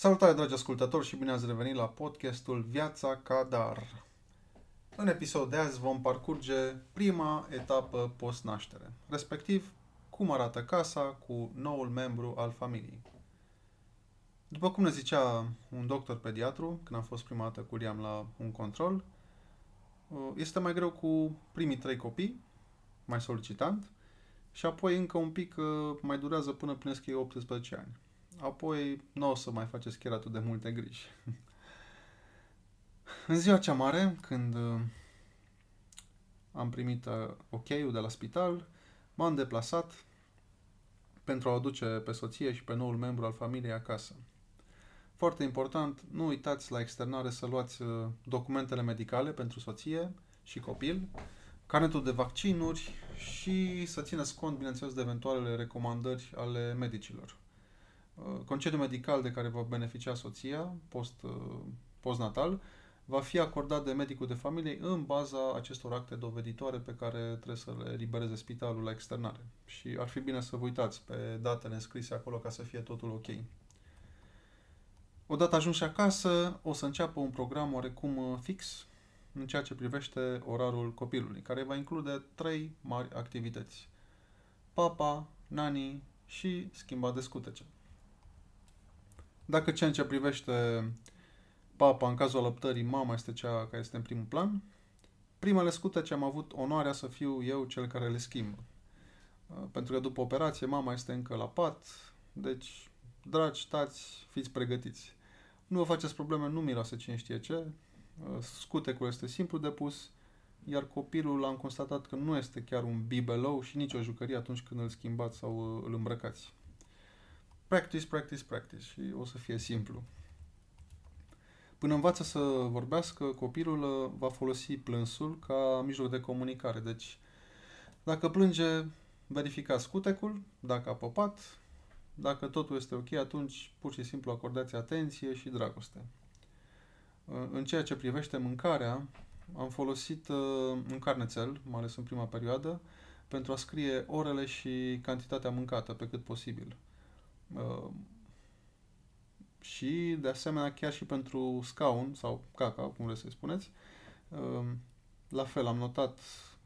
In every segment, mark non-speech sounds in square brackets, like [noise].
Salutare, dragi ascultători, și bine ați revenit la podcastul Viața ca dar. În episodul de azi vom parcurge prima etapă post-naștere, respectiv cum arată casa cu noul membru al familiei. După cum ne zicea un doctor pediatru, când am fost prima dată cu Liam la un control, este mai greu cu primii trei copii, mai solicitant, și apoi încă un pic mai durează până plinesc ei 18 ani apoi nu o să mai faceți chiar atât de multe griji. [laughs] în ziua cea mare, când uh, am primit uh, ok-ul de la spital, m-am deplasat pentru a aduce pe soție și pe noul membru al familiei acasă. Foarte important, nu uitați la externare să luați uh, documentele medicale pentru soție și copil, carnetul de vaccinuri și să țineți cont, bineînțeles, de eventualele recomandări ale medicilor. Uh, concediu medical de care va beneficia soția post, uh, postnatal va fi acordat de medicul de familie în baza acestor acte doveditoare pe care trebuie să le libereze spitalul la externare. Și ar fi bine să vă uitați pe datele înscrise acolo ca să fie totul ok. Odată ajunși acasă, o să înceapă un program oarecum uh, fix în ceea ce privește orarul copilului, care va include trei mari activități. Papa, nani și schimba de scutece. Dacă ce în ce privește papa, în cazul alăptării, mama este cea care este în primul plan, primele scute ce am avut onoarea să fiu eu cel care le schimbă. Uh, pentru că după operație mama este încă la pat, deci, dragi stați, fiți pregătiți. Nu vă faceți probleme, nu miroase cine știe ce, uh, scutecul este simplu de pus, iar copilul am constatat că nu este chiar un bibelou și nici o jucărie atunci când îl schimbați sau uh, îl îmbrăcați practice, practice, practice și o să fie simplu. Până învață să vorbească, copilul uh, va folosi plânsul ca mijloc de comunicare. Deci, dacă plânge, verificați scutecul, dacă a popat, dacă totul este ok, atunci pur și simplu acordați atenție și dragoste. Uh, în ceea ce privește mâncarea, am folosit uh, un carnețel, mai ales în prima perioadă, pentru a scrie orele și cantitatea mâncată pe cât posibil. Uh, și, de asemenea, chiar și pentru scaun sau caca, cum vreți să-i spuneți, uh, la fel, am notat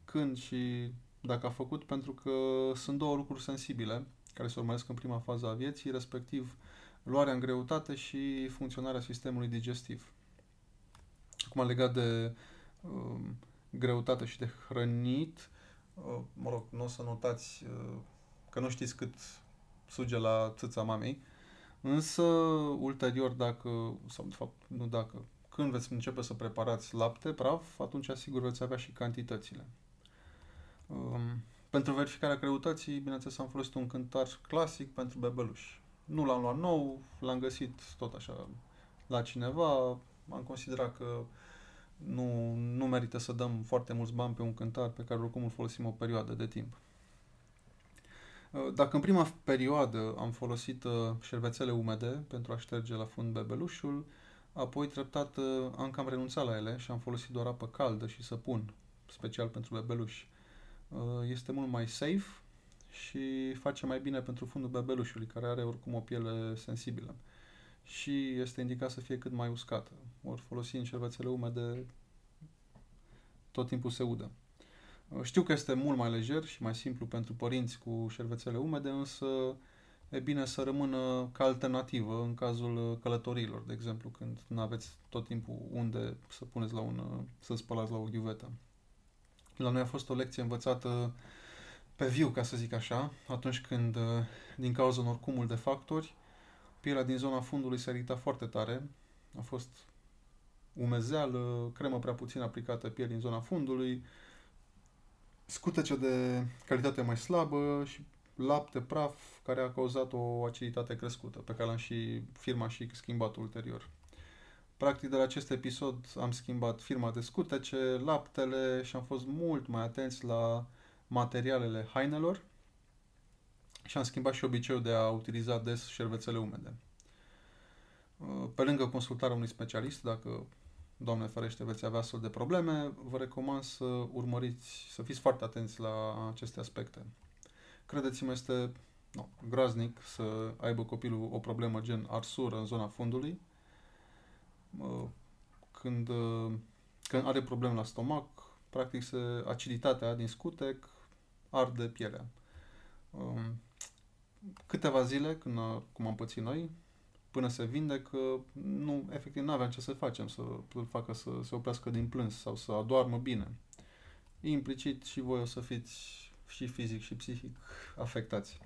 când și dacă a făcut, pentru că sunt două lucruri sensibile care se urmăresc în prima fază a vieții, respectiv luarea în greutate și funcționarea sistemului digestiv. Acum, legat de uh, greutate și de hrănit, uh, mă rog, nu o să notați uh, că nu știți cât suge la țâța mamei. Însă, ulterior, dacă, sau de fapt, nu dacă, când veți începe să preparați lapte praf, atunci asigur veți avea și cantitățile. Um, pentru verificarea greutății, bineînțeles, am folosit un cântar clasic pentru bebeluși. Nu l-am luat nou, l-am găsit tot așa la cineva, am considerat că nu, nu merită să dăm foarte mulți bani pe un cântar pe care oricum îl folosim o perioadă de timp. Uh, dacă în prima perioadă am folosit uh, șervețele umede pentru a șterge la fund bebelușul, apoi treptat uh, am cam renunțat la ele și am folosit doar apă caldă și săpun, special pentru bebeluși. Este mult mai safe și face mai bine pentru fundul bebelușului, care are oricum o piele sensibilă. Și este indicat să fie cât mai uscată. Ori folosind șervețele umede, tot timpul se udă. Știu că este mult mai lejer și mai simplu pentru părinți cu șervețele umede, însă e bine să rămână ca alternativă în cazul călătorilor, de exemplu, când nu aveți tot timpul unde să puneți la un, să spălați la o ghiuvetă. La noi a fost o lecție învățată pe viu, ca să zic așa, atunci când, din cauza unor cumul de factori, pielea din zona fundului s-a irritat foarte tare, a fost umezeală, cremă prea puțin aplicată pielii în zona fundului, scutece de calitate mai slabă și lapte praf care a cauzat o aciditate crescută, pe care l-am și firma și schimbat ulterior. Practic, de la acest episod am schimbat firma de scutece, laptele și am fost mult mai atenți la materialele hainelor și am schimbat și obiceiul de a utiliza des șervețele umede. Pe lângă consultarea unui specialist, dacă Doamne ferește, veți avea astfel de probleme, vă recomand să urmăriți, să fiți foarte atenți la aceste aspecte. Credeți-mă, este no, groaznic să aibă copilul o problemă gen arsură în zona fundului. Uh, când, uh, când are probleme la stomac, practic se, aciditatea din scutec arde pielea. Um, câteva zile, când a, cum am pățit noi, până se vindecă, nu, efectiv, nu aveam ce să facem, să îl facă să se oprească din plâns sau să adoarmă bine. Implicit și voi o să fiți și fizic și psihic afectați.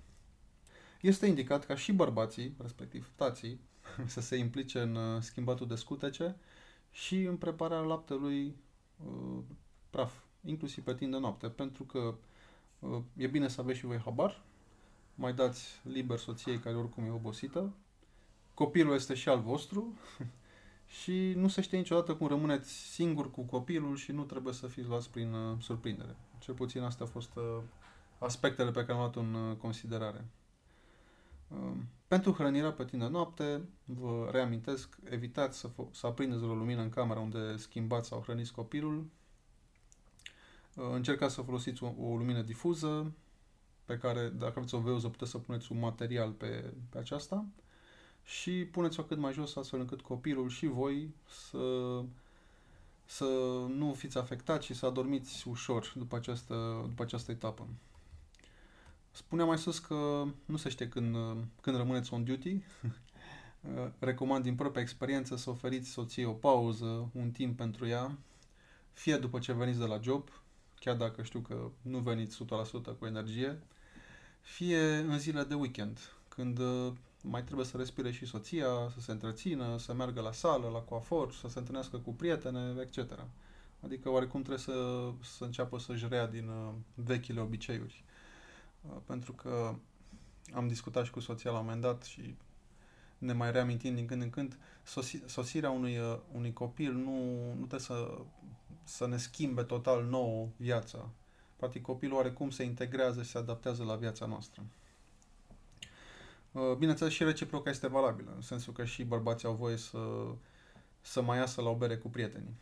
Este indicat ca și bărbații, respectiv tații, [laughs] să se implice în uh, schimbatul de scutece și în prepararea laptelui uh, praf, inclusiv pe timp de noapte, pentru că uh, e bine să aveți și voi habar, mai dați liber soției care oricum e obosită, copilul este și al vostru [laughs] și nu se știe niciodată cum rămâneți singur cu copilul și nu trebuie să fiți luați prin uh, surprindere. Cel puțin astea au fost uh, aspectele pe care am luat în uh, considerare. Uh, pentru hrănirea pe timp de noapte, vă reamintesc, evitați să, să aprindeți o lumină în camera unde schimbați sau hrăniți copilul. Uh, încercați să folosiți o, o lumină difuză, pe care, dacă aveți o veuză, puteți să puneți un material pe, pe aceasta și puneți-o cât mai jos astfel încât copilul și voi să, să nu fiți afectați și să adormiți ușor după această, după această etapă. Spuneam mai sus că nu se știe când, când rămâneți on duty. [laughs] Recomand din propria experiență să oferiți soției o pauză, un timp pentru ea, fie după ce veniți de la job, chiar dacă știu că nu veniți 100% cu energie, fie în zile de weekend, când uh, mai trebuie să respire și soția, să se întrețină, să meargă la sală, la coafor, să se întâlnească cu prietene, etc. Adică oarecum trebuie să, să înceapă să-și rea din uh, vechile obiceiuri. Uh, pentru că am discutat și cu soția la un moment dat și ne mai reamintim din când în când, sosi, sosirea unui, uh, unui copil nu, nu trebuie să, să ne schimbe total nou viața. Practic copilul oarecum se integrează și se adaptează la viața noastră. Uh, bineînțeles și reciproca este valabilă, în sensul că și bărbații au voie să, să mai iasă la o bere cu prietenii.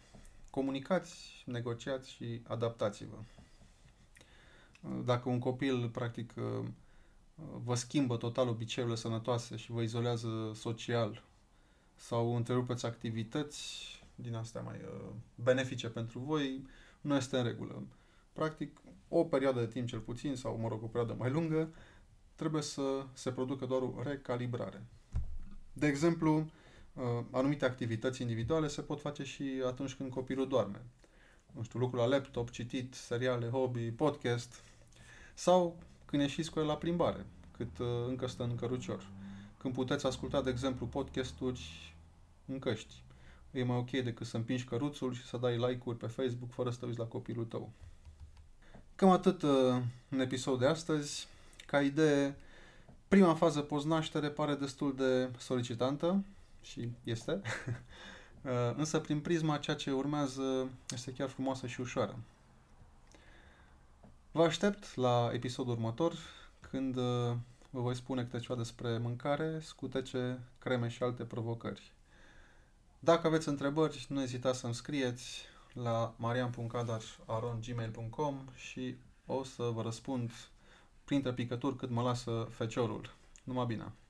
Comunicați, negociați și adaptați-vă. Uh, dacă un copil, practic, uh, vă schimbă total obiceiurile sănătoase și vă izolează social sau întrerupeți activități din astea mai benefice pentru voi, nu este în regulă. Practic, o perioadă de timp cel puțin, sau, mă rog, o perioadă mai lungă, trebuie să se producă doar o recalibrare. De exemplu, uh, anumite activități individuale se pot face și atunci când copilul doarme. Nu știu, lucrul la laptop, citit, seriale, hobby, podcast, sau când ieșiți cu el la plimbare, cât uh, încă stă în cărucior. Când puteți asculta, de exemplu, podcasturi în căști. E mai ok decât să împingi căruțul și să dai like-uri pe Facebook fără să te uiți la copilul tău. Cam atât uh, în episodul de astăzi. Ca idee, prima fază post-naștere pare destul de solicitantă și este, [laughs] uh, însă prin prisma ceea ce urmează este chiar frumoasă și ușoară. Vă aștept la episodul următor, când uh, vă voi spune câte ceva despre mâncare, scutece, creme și alte provocări. Dacă aveți întrebări, nu ezitați să-mi scrieți la marian.cadar.gmail.com și o să vă răspund printre picături cât mă lasă feciorul. Numai bine!